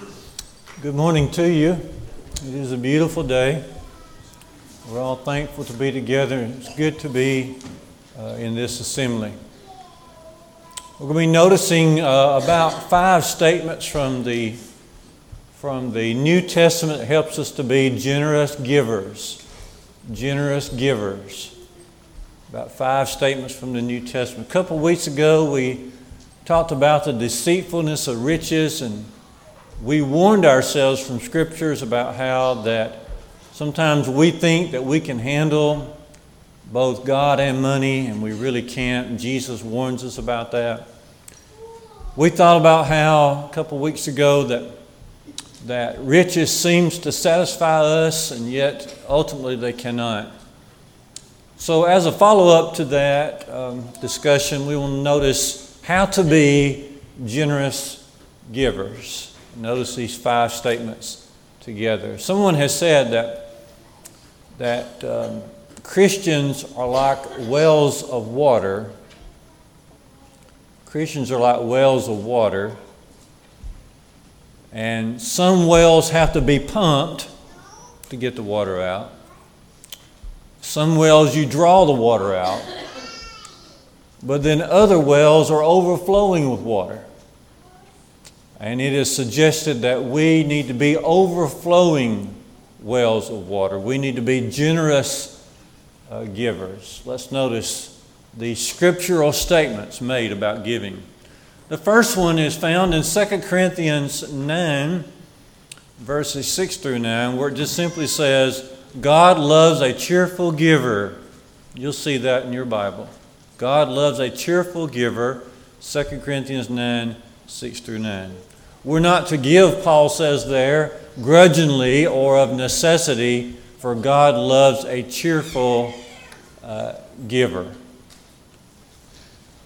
Good morning to you. It is a beautiful day. We're all thankful to be together. It's good to be uh, in this assembly. We're going to be noticing uh, about five statements from the from the New Testament that helps us to be generous givers. Generous givers. About five statements from the New Testament. A couple weeks ago, we talked about the deceitfulness of riches and we warned ourselves from scriptures about how that sometimes we think that we can handle both God and money, and we really can't, and Jesus warns us about that. We thought about how a couple weeks ago that that riches seems to satisfy us, and yet ultimately they cannot. So, as a follow up to that um, discussion, we will notice how to be generous givers. Notice these five statements together. Someone has said that, that um, Christians are like wells of water. Christians are like wells of water. And some wells have to be pumped to get the water out. Some wells you draw the water out. But then other wells are overflowing with water. And it is suggested that we need to be overflowing wells of water. We need to be generous uh, givers. Let's notice the scriptural statements made about giving. The first one is found in 2 Corinthians 9, verses 6 through 9, where it just simply says, God loves a cheerful giver. You'll see that in your Bible. God loves a cheerful giver. 2 Corinthians 9, 6 through 9. We're not to give, Paul says there, grudgingly or of necessity, for God loves a cheerful uh, giver.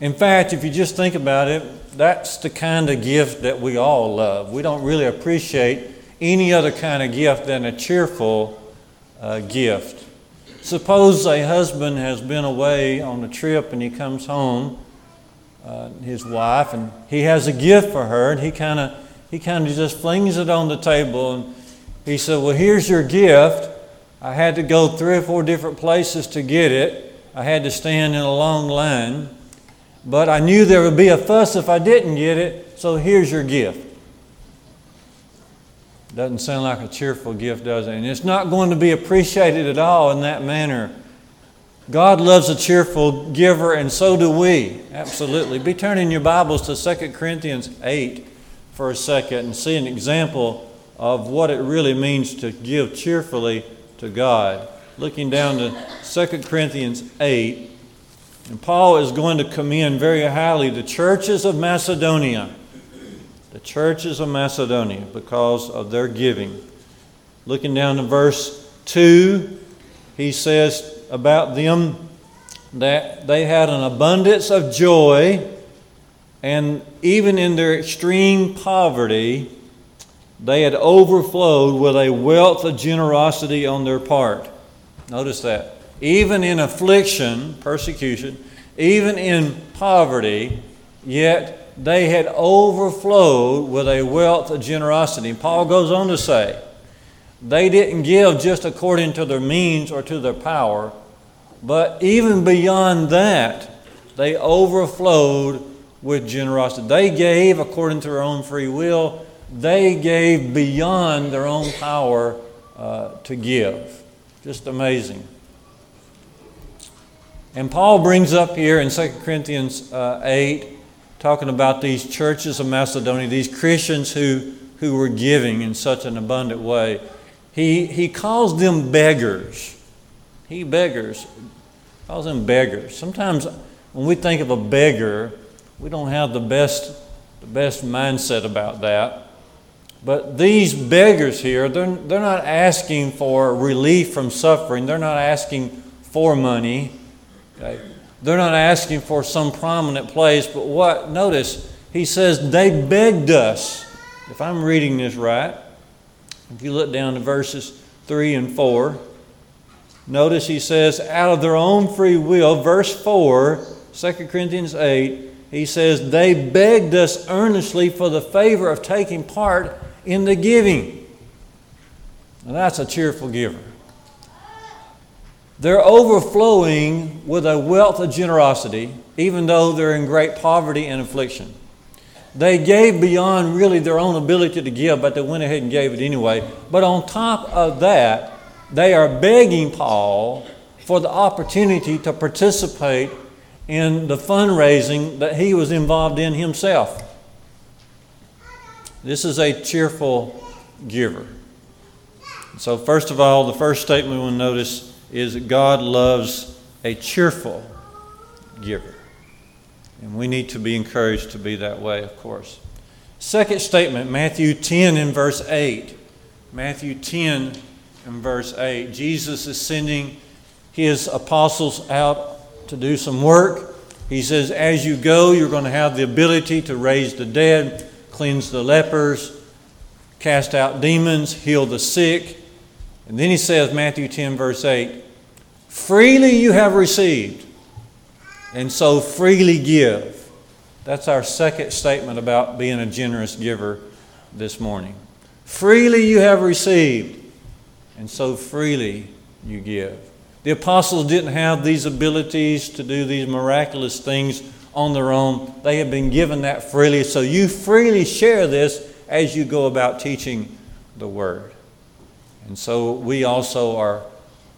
In fact, if you just think about it, that's the kind of gift that we all love. We don't really appreciate any other kind of gift than a cheerful uh, gift. Suppose a husband has been away on a trip and he comes home, uh, his wife, and he has a gift for her, and he kind of he kind of just flings it on the table and he said, Well, here's your gift. I had to go three or four different places to get it. I had to stand in a long line. But I knew there would be a fuss if I didn't get it, so here's your gift. Doesn't sound like a cheerful gift, does it? And it's not going to be appreciated at all in that manner. God loves a cheerful giver, and so do we. Absolutely. Be turning your Bibles to 2 Corinthians 8 for a second and see an example of what it really means to give cheerfully to God. Looking down to 2 Corinthians 8, and Paul is going to commend very highly the churches of Macedonia. The churches of Macedonia because of their giving. Looking down to verse 2, he says about them that they had an abundance of joy and even in their extreme poverty, they had overflowed with a wealth of generosity on their part. Notice that. Even in affliction, persecution, even in poverty, yet they had overflowed with a wealth of generosity. And Paul goes on to say, they didn't give just according to their means or to their power, but even beyond that, they overflowed with generosity. They gave according to their own free will, they gave beyond their own power uh, to give. Just amazing. And Paul brings up here in 2 Corinthians uh, 8, talking about these churches of Macedonia, these Christians who, who were giving in such an abundant way. He, he calls them beggars. He beggars, calls them beggars. Sometimes when we think of a beggar, we don't have the best, the best mindset about that. But these beggars here, they're, they're not asking for relief from suffering. They're not asking for money. Okay? They're not asking for some prominent place. But what? Notice, he says, they begged us. If I'm reading this right, if you look down to verses 3 and 4, notice he says, out of their own free will, verse 4, 2 Corinthians 8, he says, They begged us earnestly for the favor of taking part in the giving. And that's a cheerful giver. They're overflowing with a wealth of generosity, even though they're in great poverty and affliction. They gave beyond really their own ability to give, but they went ahead and gave it anyway. But on top of that, they are begging Paul for the opportunity to participate in the fundraising that he was involved in himself. This is a cheerful giver. So, first of all, the first statement we'll notice is that God loves a cheerful giver. And we need to be encouraged to be that way, of course. Second statement, Matthew 10 and verse 8. Matthew 10 and verse 8. Jesus is sending his apostles out to do some work. He says, As you go, you're going to have the ability to raise the dead, cleanse the lepers, cast out demons, heal the sick. And then he says, Matthew 10, verse 8, Freely you have received, and so freely give. That's our second statement about being a generous giver this morning. Freely you have received, and so freely you give. The apostles didn't have these abilities to do these miraculous things on their own. They have been given that freely. So you freely share this as you go about teaching the Word. And so we also are,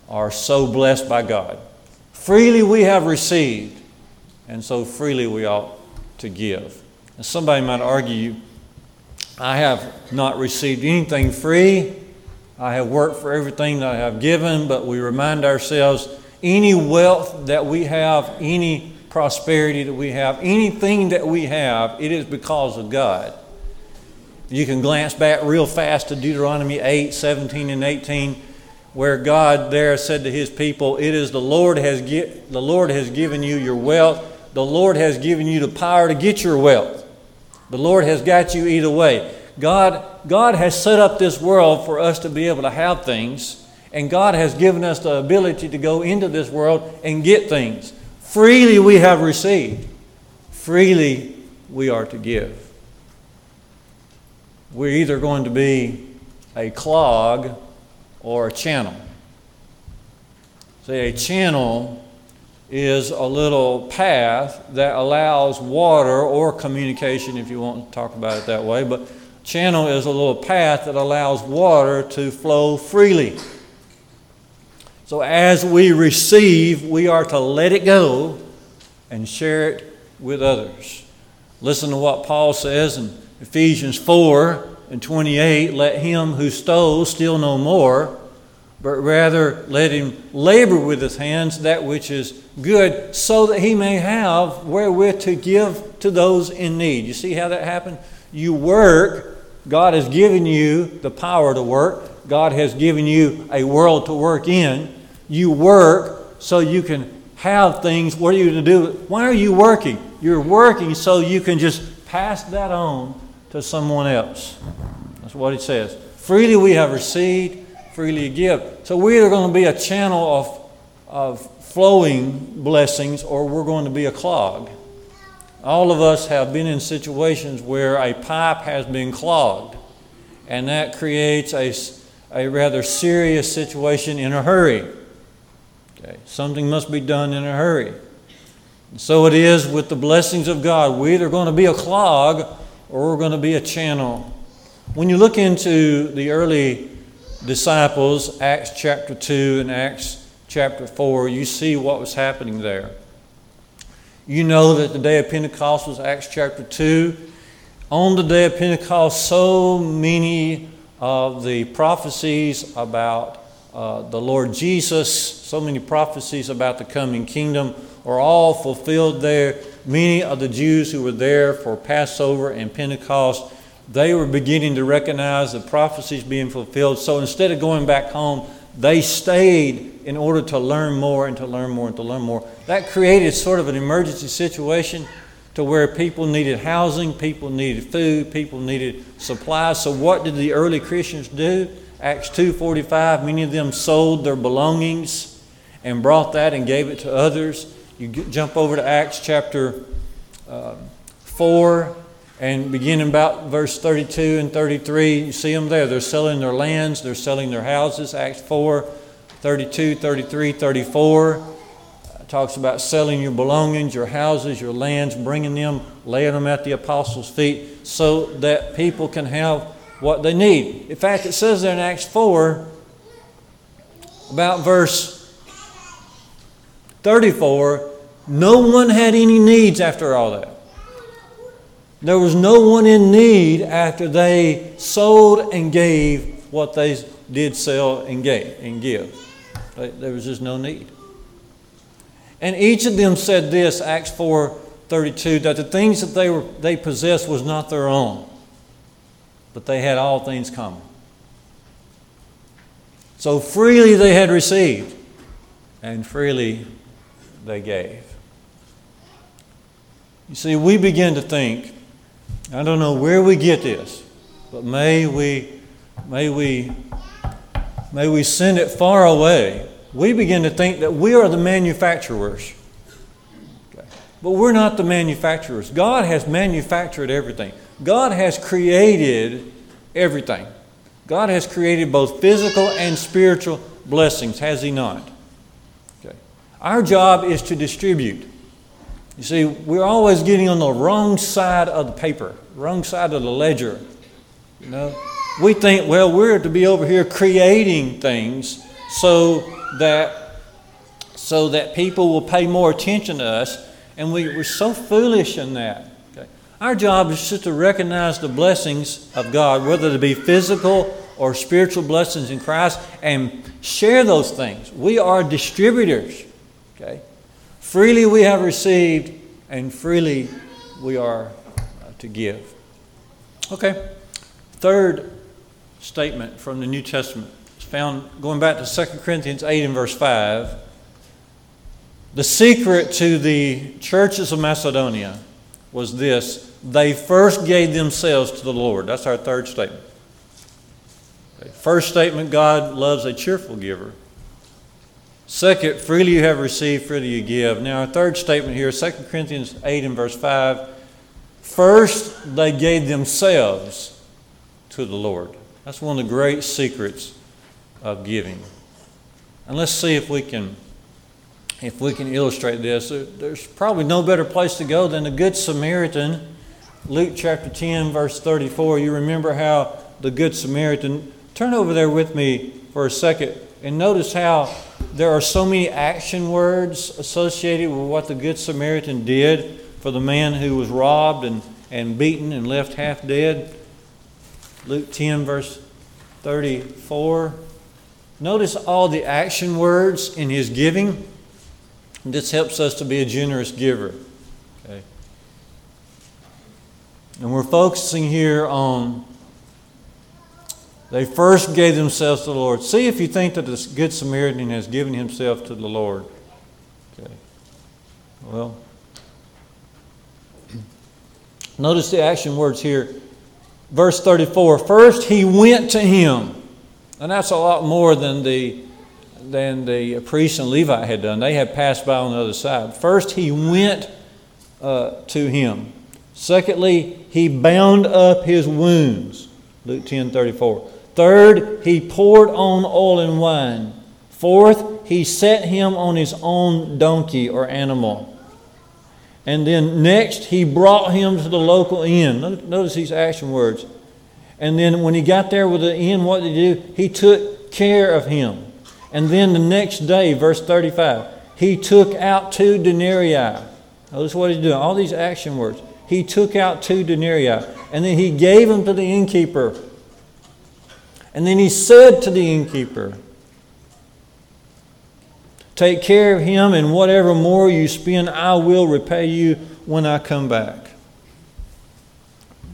are so blessed by God. Freely we have received, and so freely we ought to give. And somebody might argue, I have not received anything free. I have worked for everything that I have given, but we remind ourselves any wealth that we have, any prosperity that we have, anything that we have, it is because of God. You can glance back real fast to Deuteronomy 8, 17, and 18, where God there said to his people, It is the Lord has, the Lord has given you your wealth. The Lord has given you the power to get your wealth. The Lord has got you either way. God, God has set up this world for us to be able to have things, and God has given us the ability to go into this world and get things. Freely we have received, freely we are to give. We're either going to be a clog or a channel. See, a channel is a little path that allows water or communication, if you want to talk about it that way, but channel is a little path that allows water to flow freely. So as we receive, we are to let it go and share it with others. Listen to what Paul says in Ephesians 4 and 28 let him who stole steal no more, but rather let him labor with his hands that which is good, so that he may have wherewith to give to those in need. You see how that happened? You work, God has given you the power to work, God has given you a world to work in. You work so you can have things. What are you to do? Why are you working? You're working so you can just pass that on to someone else. That's what it says. Freely we have received, freely give. So we're going to be a channel of, of flowing blessings or we're going to be a clog. All of us have been in situations where a pipe has been clogged, and that creates a, a rather serious situation in a hurry. Okay. Something must be done in a hurry. So it is with the blessings of God. We're either going to be a clog or we're going to be a channel. When you look into the early disciples, Acts chapter 2 and Acts chapter 4, you see what was happening there. You know that the day of Pentecost was Acts chapter 2. On the day of Pentecost, so many of the prophecies about uh, the Lord Jesus, so many prophecies about the coming kingdom are all fulfilled there. Many of the Jews who were there for Passover and Pentecost, they were beginning to recognize the prophecies being fulfilled. So instead of going back home, they stayed in order to learn more and to learn more and to learn more. That created sort of an emergency situation to where people needed housing, people needed food, people needed supplies. So what did the early Christians do? Acts 2:45, many of them sold their belongings and brought that and gave it to others. You jump over to Acts chapter uh, 4, And beginning about verse 32 and 33, you see them there. They're selling their lands, they're selling their houses. Acts 4, 32, 33, 34 talks about selling your belongings, your houses, your lands, bringing them, laying them at the apostles' feet so that people can have what they need. In fact, it says there in Acts 4, about verse 34, no one had any needs after all that. There was no one in need after they sold and gave what they did sell and gave and give. There was just no need. And each of them said this, Acts 4 32, that the things that they, were, they possessed was not their own, but they had all things common. So freely they had received, and freely they gave. You see, we begin to think, I don't know where we get this, but may we, may we, may we send it far away we begin to think that we are the manufacturers. Okay. But we're not the manufacturers. God has manufactured everything, God has created everything. God has created both physical and spiritual blessings, has He not? Okay. Our job is to distribute. You see, we're always getting on the wrong side of the paper, wrong side of the ledger. You know, we think, well, we're to be over here creating things so that so that people will pay more attention to us, and we, we're so foolish in that. Okay? Our job is just to recognize the blessings of God, whether they be physical or spiritual blessings in Christ, and share those things. We are distributors. Okay? Freely we have received, and freely we are uh, to give. Okay. Third statement from the New Testament It's found going back to 2 Corinthians 8 and verse 5. The secret to the churches of Macedonia was this they first gave themselves to the Lord. That's our third statement. First statement God loves a cheerful giver. Second, freely you have received, freely you give. Now, our third statement here, 2 Corinthians 8 and verse 5. First, they gave themselves to the Lord. That's one of the great secrets of giving. And let's see if we can if we can illustrate this. There's probably no better place to go than the Good Samaritan. Luke chapter 10, verse 34. You remember how the Good Samaritan, turn over there with me for a second and notice how there are so many action words associated with what the Good Samaritan did for the man who was robbed and, and beaten and left half dead. Luke 10, verse 34. Notice all the action words in his giving. This helps us to be a generous giver. Okay. And we're focusing here on they first gave themselves to the Lord. See if you think that the Good Samaritan has given himself to the Lord. Okay. Well, notice the action words here. Verse 34 First, he went to him. And that's a lot more than the, than the priest and Levite had done. They had passed by on the other side. First, he went uh, to him. Secondly, he bound up his wounds. Luke 10 34. Third, he poured on oil and wine. Fourth, he set him on his own donkey or animal. And then next, he brought him to the local inn. Notice these action words. And then when he got there with the inn, what did he do? He took care of him. And then the next day, verse 35, he took out two denarii. Notice what he's doing. All these action words. He took out two denarii. And then he gave them to the innkeeper. And then he said to the innkeeper, Take care of him, and whatever more you spend, I will repay you when I come back.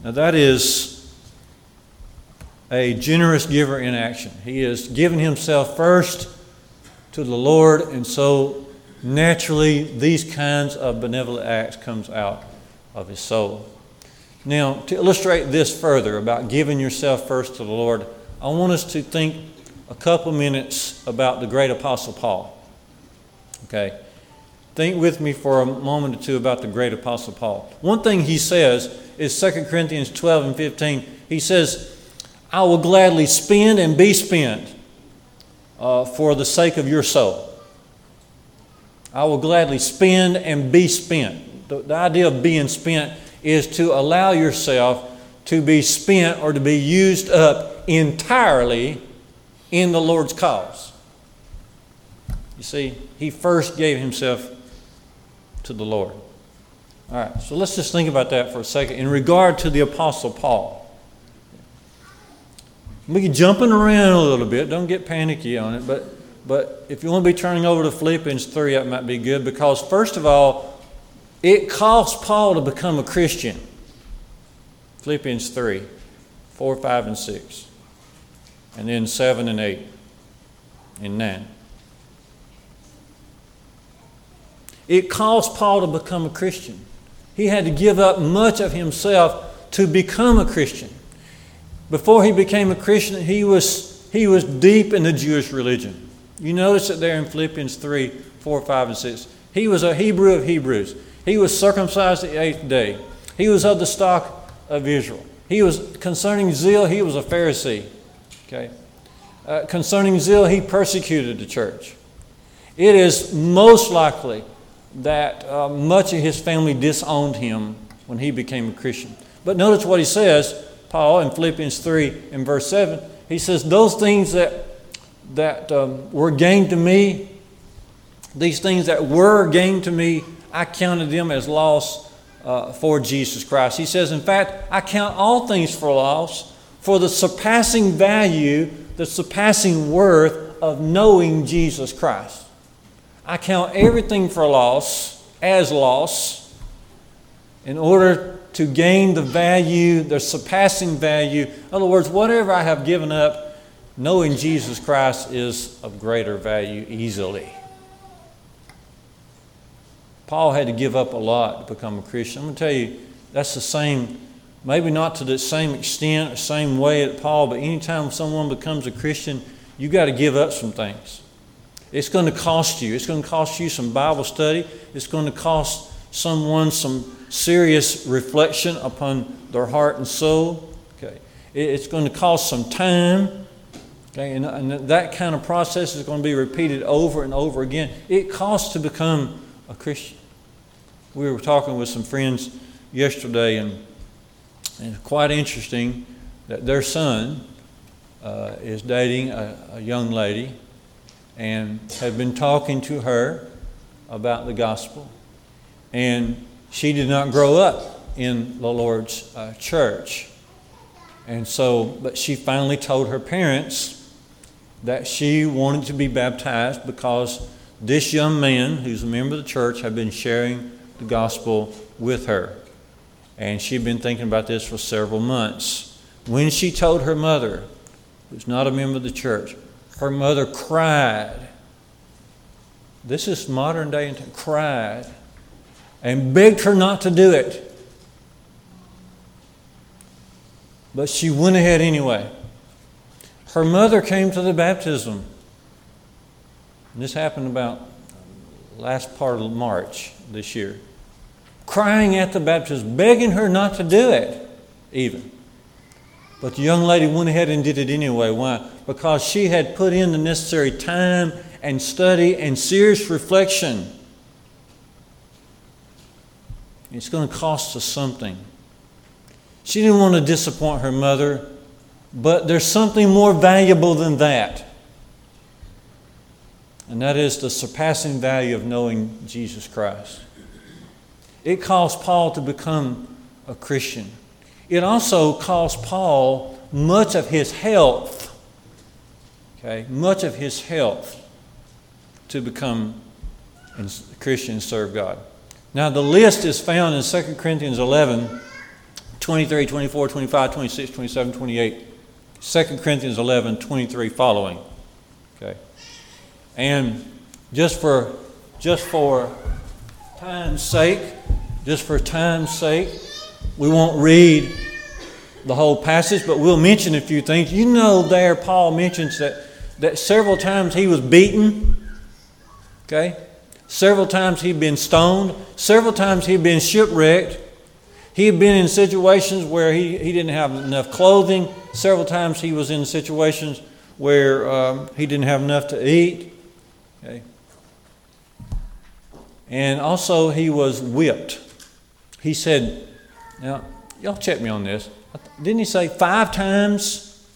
Now, that is a generous giver in action. He has given himself first to the Lord, and so naturally these kinds of benevolent acts comes out of his soul. Now, to illustrate this further about giving yourself first to the Lord, I want us to think a couple minutes about the great apostle Paul. Okay. think with me for a moment or two about the great apostle Paul. One thing he says is 2 Corinthians 12 and 15. He says, I will gladly spend and be spent uh, for the sake of your soul. I will gladly spend and be spent. The, the idea of being spent is to allow yourself to be spent or to be used up entirely in the Lord's cause. You see, he first gave himself to the Lord. All right, so let's just think about that for a second in regard to the Apostle Paul. We are jumping around a little bit, don't get panicky on it, but, but if you want to be turning over to Philippians 3, that might be good because, first of all, it cost Paul to become a Christian. Philippians 3, 4, 5, and 6. And then 7 and 8 and 9. It cost Paul to become a Christian. He had to give up much of himself to become a Christian. Before he became a Christian, he was, he was deep in the Jewish religion. You notice it there in Philippians 3 4, 5, and 6. He was a Hebrew of Hebrews. He was circumcised the eighth day. He was of the stock of Israel. He was, concerning zeal, he was a Pharisee. Okay? Uh, concerning zeal, he persecuted the church. It is most likely that uh, much of his family disowned him when he became a Christian. But notice what he says, Paul, in Philippians 3 in verse 7. He says, Those things that, that um, were gained to me, these things that were gained to me, I counted them as loss uh, for Jesus Christ. He says, In fact, I count all things for loss for the surpassing value, the surpassing worth of knowing Jesus Christ. I count everything for loss, as loss, in order to gain the value, the surpassing value. In other words, whatever I have given up, knowing Jesus Christ is of greater value easily. Paul had to give up a lot to become a Christian. I'm going to tell you, that's the same, maybe not to the same extent, the same way at Paul, but anytime someone becomes a Christian, you got to give up some things. It's going to cost you. It's going to cost you some Bible study. It's going to cost someone some serious reflection upon their heart and soul. Okay. It's going to cost some time. Okay. And, and that kind of process is going to be repeated over and over again. It costs to become a Christian. We were talking with some friends yesterday, and, and it's quite interesting that their son uh, is dating a, a young lady and had been talking to her about the gospel. And she did not grow up in the Lord's uh, church. And so, but she finally told her parents that she wanted to be baptized because this young man, who's a member of the church, had been sharing the gospel with her. And she'd been thinking about this for several months. When she told her mother, who's not a member of the church, her mother cried. This is modern day, cried and begged her not to do it. But she went ahead anyway. Her mother came to the baptism. And this happened about last part of March this year. Crying at the baptism, begging her not to do it, even. But the young lady went ahead and did it anyway. Why? Because she had put in the necessary time and study and serious reflection. It's going to cost us something. She didn't want to disappoint her mother, but there's something more valuable than that. And that is the surpassing value of knowing Jesus Christ. It caused Paul to become a Christian. It also caused Paul much of his health, okay, much of his health to become a Christian and serve God. Now, the list is found in 2 Corinthians 11 23, 24, 25, 26, 27, 28. 2 Corinthians 11 23 following. Okay. And just for just for time's sake, just for time's sake, we won't read the whole passage, but we'll mention a few things. You know, there Paul mentions that, that several times he was beaten. Okay? Several times he'd been stoned. Several times he'd been shipwrecked. He had been in situations where he, he didn't have enough clothing. Several times he was in situations where um, he didn't have enough to eat. Okay. And also, he was whipped. He said, now, y'all check me on this. Didn't he say five times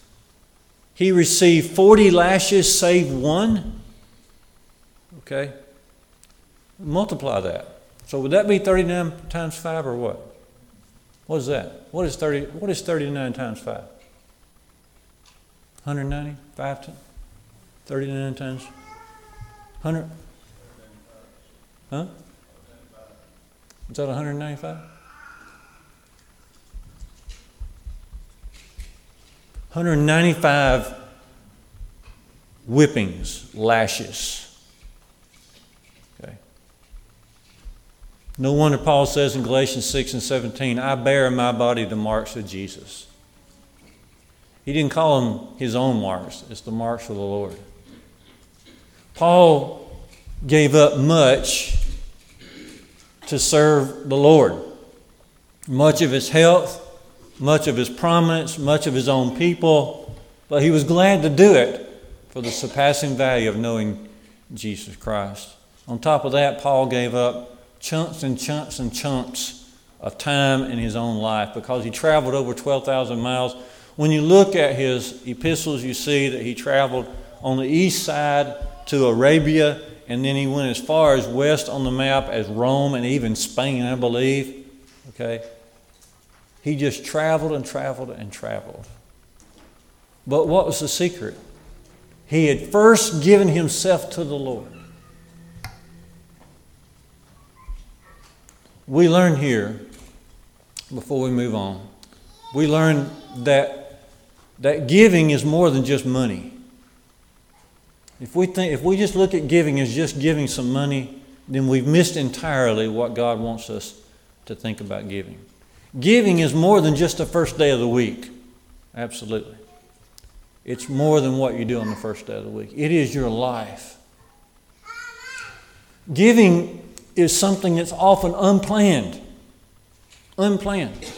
he received 40 lashes save one? Okay. Multiply that. So would that be 39 times 5 or what? What is that? What is 30 what is 39 times 5? 190? 5 to 39 times 100 Huh? Is that 195? 195 whippings, lashes. Okay. No wonder Paul says in Galatians 6 and 17, I bear in my body the marks of Jesus. He didn't call them his own marks, it's the marks of the Lord. Paul gave up much to serve the Lord. Much of his health, much of his prominence, much of his own people, but he was glad to do it for the surpassing value of knowing Jesus Christ. On top of that, Paul gave up chunks and chunks and chunks of time in his own life because he traveled over 12,000 miles. When you look at his epistles, you see that he traveled on the east side to Arabia, and then he went as far as west on the map as Rome and even Spain, I believe. Okay? He just traveled and traveled and traveled. But what was the secret? He had first given himself to the Lord. we learn here, before we move on, we learn that, that giving is more than just money. If we, think, if we just look at giving as just giving some money, then we've missed entirely what God wants us to think about giving. Giving is more than just the first day of the week. Absolutely. It's more than what you do on the first day of the week, it is your life. Giving is something that's often unplanned. Unplanned.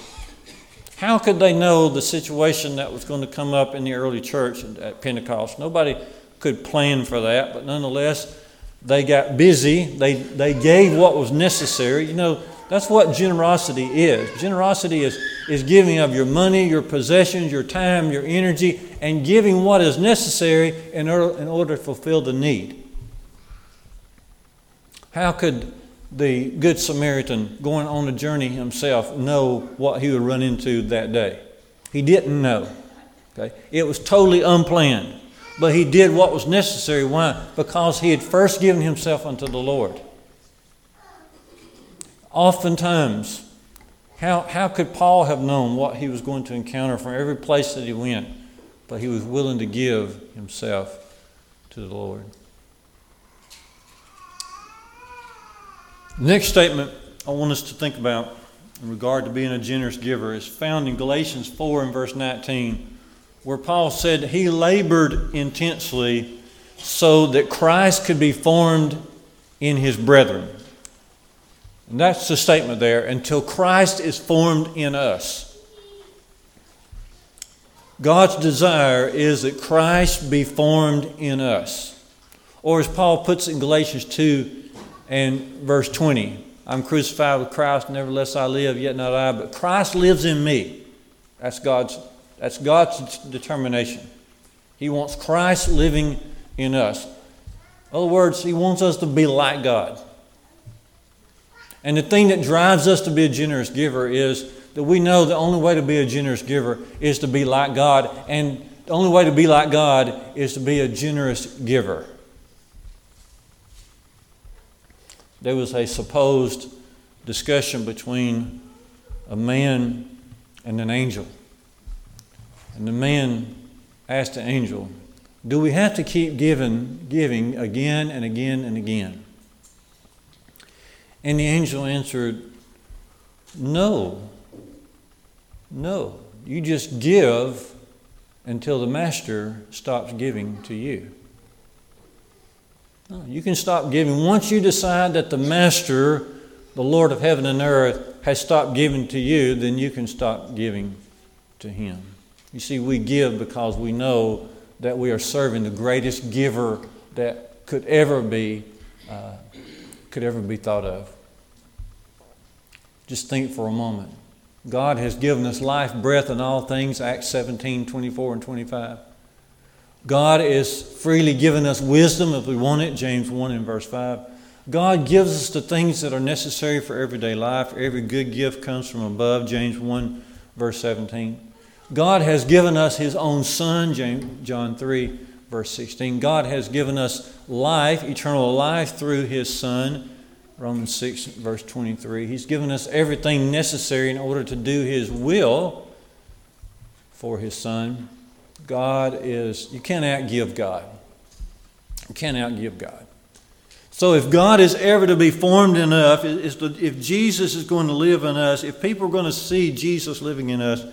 How could they know the situation that was going to come up in the early church at Pentecost? Nobody could plan for that, but nonetheless, they got busy. They, they gave what was necessary. You know, that's what generosity is. Generosity is, is giving of your money, your possessions, your time, your energy, and giving what is necessary in order, in order to fulfill the need. How could the Good Samaritan going on a journey himself know what he would run into that day. He didn't know. Okay? It was totally unplanned. But he did what was necessary. Why? Because he had first given himself unto the Lord. Oftentimes, how, how could Paul have known what he was going to encounter from every place that he went? But he was willing to give himself to the Lord. Next statement I want us to think about in regard to being a generous giver is found in Galatians 4 and verse 19, where Paul said he labored intensely so that Christ could be formed in his brethren. And that's the statement there until Christ is formed in us. God's desire is that Christ be formed in us. Or as Paul puts in Galatians 2 and verse 20 I'm crucified with Christ, nevertheless I live, yet not I, but Christ lives in me. That's God's, that's God's determination. He wants Christ living in us. In other words, He wants us to be like God. And the thing that drives us to be a generous giver is that we know the only way to be a generous giver is to be like God. And the only way to be like God is to be a generous giver. there was a supposed discussion between a man and an angel. And the man asked the angel, Do we have to keep giving, giving again and again and again? And the angel answered, No. No. You just give until the master stops giving to you. No, you can stop giving. Once you decide that the Master, the Lord of heaven and earth, has stopped giving to you, then you can stop giving to Him. You see, we give because we know that we are serving the greatest giver that could ever be, uh, could ever be thought of. Just think for a moment. God has given us life, breath, and all things, Acts 17, 24, and 25. God is freely giving us wisdom if we want it, James 1 and verse 5. God gives us the things that are necessary for everyday life. Every good gift comes from above, James 1, verse 17. God has given us His own Son, John 3, verse 16. God has given us life, eternal life, through His Son, Romans 6, verse 23. He's given us everything necessary in order to do His will for His Son. God is, you can't outgive God. You can't outgive God. So if God is ever to be formed us, if Jesus is going to live in us, if people are going to see Jesus living in us,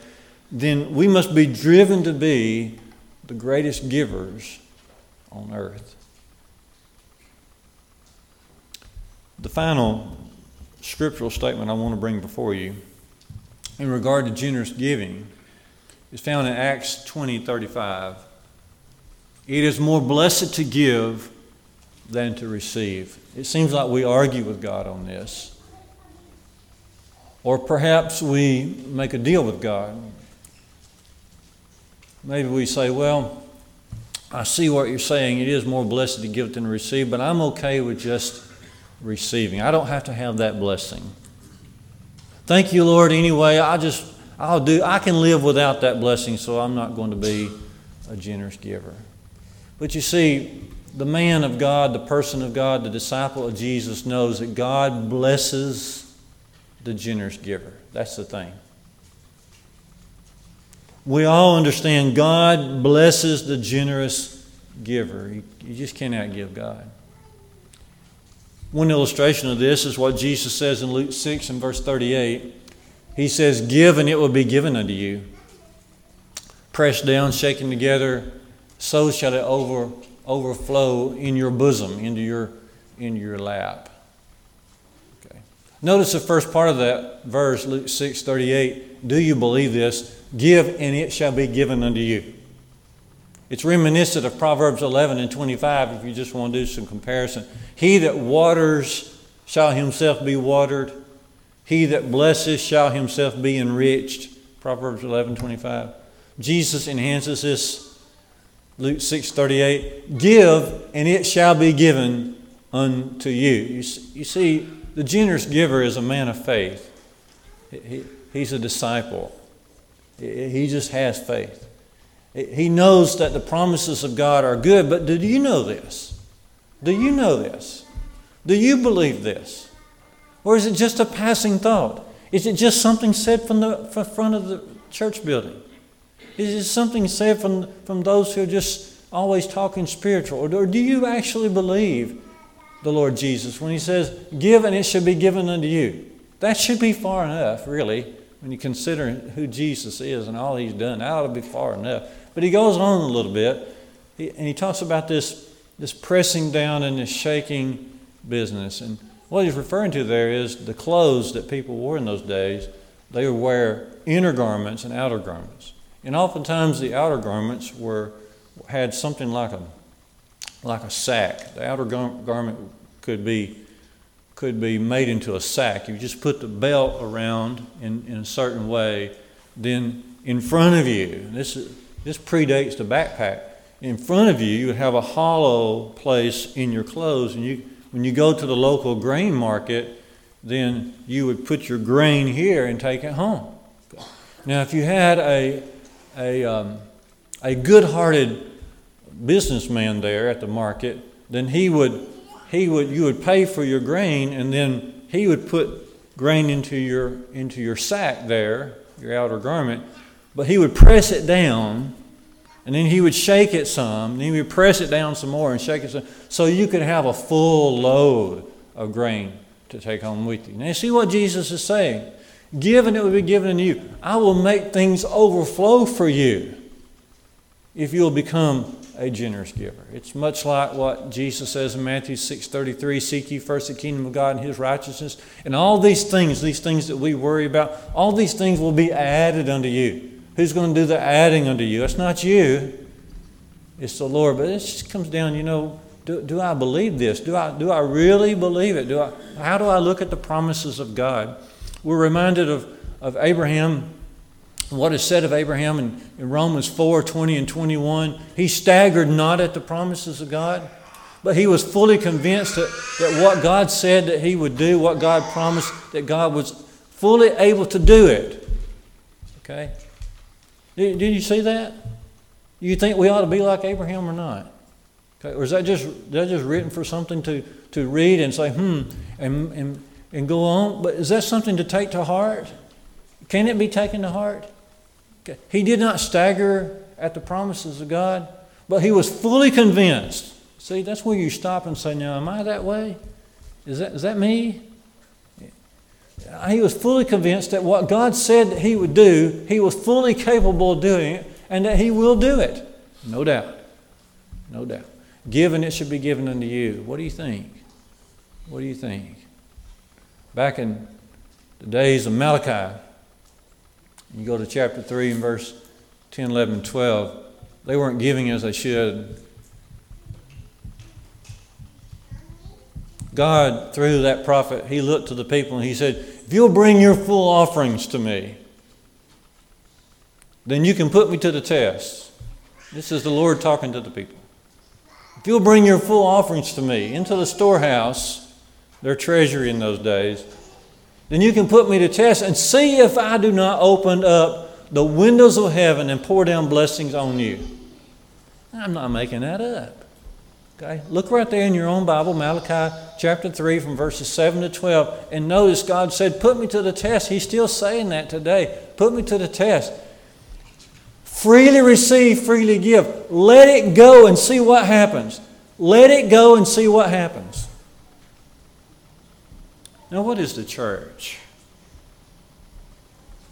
then we must be driven to be the greatest givers on earth. The final scriptural statement I want to bring before you in regard to generous giving is found in Acts 20 35. It is more blessed to give than to receive. It seems like we argue with God on this. Or perhaps we make a deal with God. Maybe we say, well, I see what you're saying. It is more blessed to give than to receive, but I'm okay with just receiving. I don't have to have that blessing. Thank you, Lord, anyway. I just, I'll do, I can live without that blessing, so I'm not going to be a generous giver. But you see, the man of God, the person of God, the disciple of Jesus knows that God blesses the generous giver. That's the thing. We all understand God blesses the generous giver. You, just cannot give God. One illustration of this is what Jesus says in Luke 6 and verse 38. He says, Give and it will be given unto you. Pressed down, shaken together, so shall it over, overflow in your bosom, into your, into your lap. Okay. Notice the first part of that verse, Luke 6 38. Do you believe this? Give and it shall be given unto you. It's reminiscent of Proverbs 11 and 25 if you just want to do some comparison. He that waters shall himself be watered. He that blesses shall himself be enriched. Proverbs 11 25. Jesus enhances this. Luke 6 38. Give, and it shall be given unto you. You, you see, the generous giver is a man of faith, he, he's a disciple. He just has faith. He knows that the promises of God are good, but do you know this? Do you know this? Do you believe this? Or is it just a passing thought? Is it just something said from the front of the church building? Is it something said from, from those who are just always talking spiritual? Or, or do you actually believe the Lord Jesus when He says, Give and it shall be given unto you? That should be far enough, really, when you consider who Jesus is and all He's done. That ought to be far enough. But He goes on a little bit, and He talks about this, this pressing down and this shaking business. And what He's referring to there is the clothes that people wore in those days. They would wear inner garments and outer garments. And oftentimes the outer garments were had something like a like a sack. The outer gar- garment could be could be made into a sack. You just put the belt around in, in a certain way, then in front of you, this this predates the backpack. In front of you, you would have a hollow place in your clothes, and you when you go to the local grain market, then you would put your grain here and take it home. Now, if you had a a, um, a good hearted businessman there at the market, then he would, he would, you would pay for your grain and then he would put grain into your, into your sack there, your outer garment, but he would press it down and then he would shake it some, and then he would press it down some more and shake it some, so you could have a full load of grain to take home with you. Now, you see what Jesus is saying? Given it will be given unto you. I will make things overflow for you if you'll become a generous giver. It's much like what Jesus says in Matthew 6:33, seek ye first the kingdom of God and his righteousness, and all these things, these things that we worry about, all these things will be added unto you. Who's going to do the adding unto you? It's not you. It's the Lord. But it just comes down, you know, do, do I believe this? Do I, do I really believe it? Do I, how do I look at the promises of God? We're reminded of, of Abraham what is said of Abraham in, in Romans 4 20 and 21. He staggered not at the promises of God, but he was fully convinced that, that what God said that he would do, what God promised, that God was fully able to do it. Okay? Did, did you see that? You think we ought to be like Abraham or not? Okay, or is that just, that just written for something to, to read and say, hmm, and, and, and go on? But is that something to take to heart? Can it be taken to heart? He did not stagger at the promises of God, but he was fully convinced. See, that's where you stop and say, Now, am I that way? Is that, is that me? He was fully convinced that what God said that he would do, he was fully capable of doing it, and that he will do it. No doubt. No doubt. Given, it should be given unto you. What do you think? What do you think? Back in the days of Malachi, you go to chapter 3 and verse 10, 11, 12. They weren't giving as they should. God, through that prophet, he looked to the people and he said, If you'll bring your full offerings to me, then you can put me to the test. This is the Lord talking to the people. If you'll bring your full offerings to me into the storehouse, their treasury in those days, then you can put me to test and see if I do not open up the windows of heaven and pour down blessings on you. I'm not making that up. Okay? Look right there in your own Bible, Malachi chapter 3, from verses 7 to 12, and notice God said, Put me to the test. He's still saying that today. Put me to the test. Freely receive, freely give. Let it go and see what happens. Let it go and see what happens. Now, what is the church?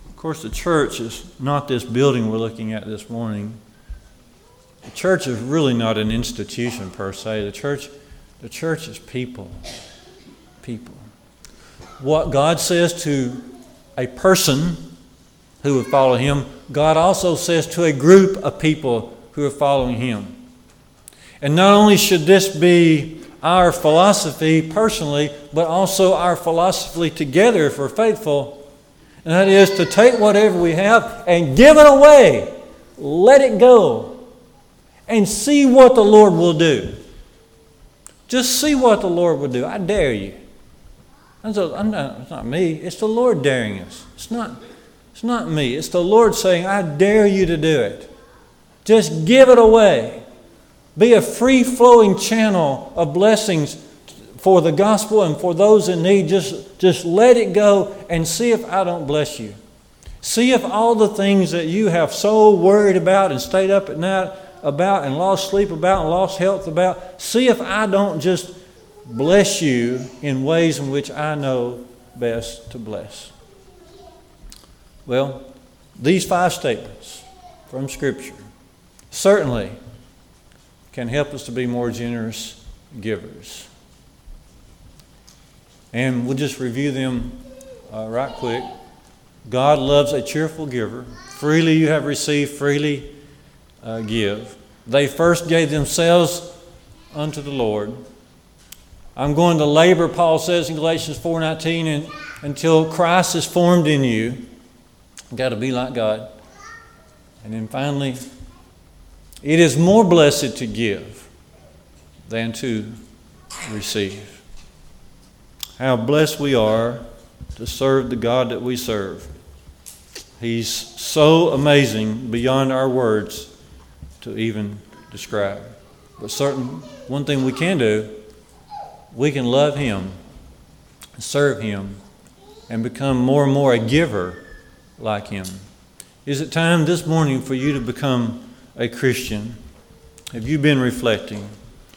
Of course, the church is not this building we're looking at this morning. The church is really not an institution per se. The church, the church is people. People. What God says to a person who would follow Him, God also says to a group of people who are following Him. And not only should this be our philosophy personally, but also our philosophy together if we're faithful. And that is to take whatever we have and give it away. Let it go. And see what the Lord will do. Just see what the Lord will do. I dare you. Not, it's not me, it's the Lord daring us. It's not, it's not me, it's the Lord saying, I dare you to do it. Just give it away. Be a free flowing channel of blessings for the gospel and for those in need. Just, just let it go and see if I don't bless you. See if all the things that you have so worried about and stayed up at night about and lost sleep about and lost health about, see if I don't just bless you in ways in which I know best to bless. Well, these five statements from Scripture certainly can help us to be more generous givers. And we'll just review them uh, right quick. God loves a cheerful giver. Freely you have received, freely uh, give. They first gave themselves unto the Lord. I'm going to labor, Paul says in Galatians 4:19, and, until Christ is formed in you. Got to be like God. And then finally, it is more blessed to give than to receive. How blessed we are to serve the God that we serve. He's so amazing beyond our words to even describe. But certain one thing we can do, we can love him, serve him, and become more and more a giver like him. Is it time this morning for you to become a Christian? Have you been reflecting?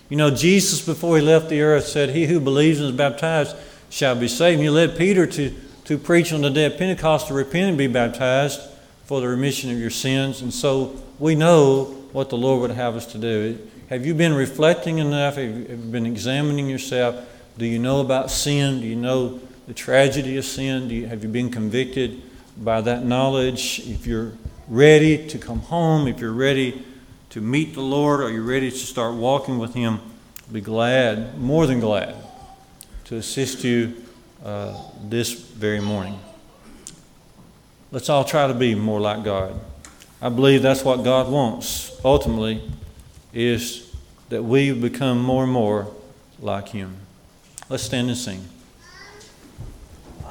You know, Jesus, before he left the earth, said, He who believes and is baptized shall be saved. And he led Peter to, to preach on the day of Pentecost to repent and be baptized for the remission of your sins. And so we know what the Lord would have us to do. Have you been reflecting enough? Have you been examining yourself? Do you know about sin? Do you know the tragedy of sin? You, have you been convicted by that knowledge? If you're ready to come home, if you're ready to meet the Lord, or you're ready to start walking with Him, I'll be glad, more than glad, to assist you uh, this very morning. Let's all try to be more like God. I believe that's what God wants ultimately is that we become more and more like him. Let's stand and sing.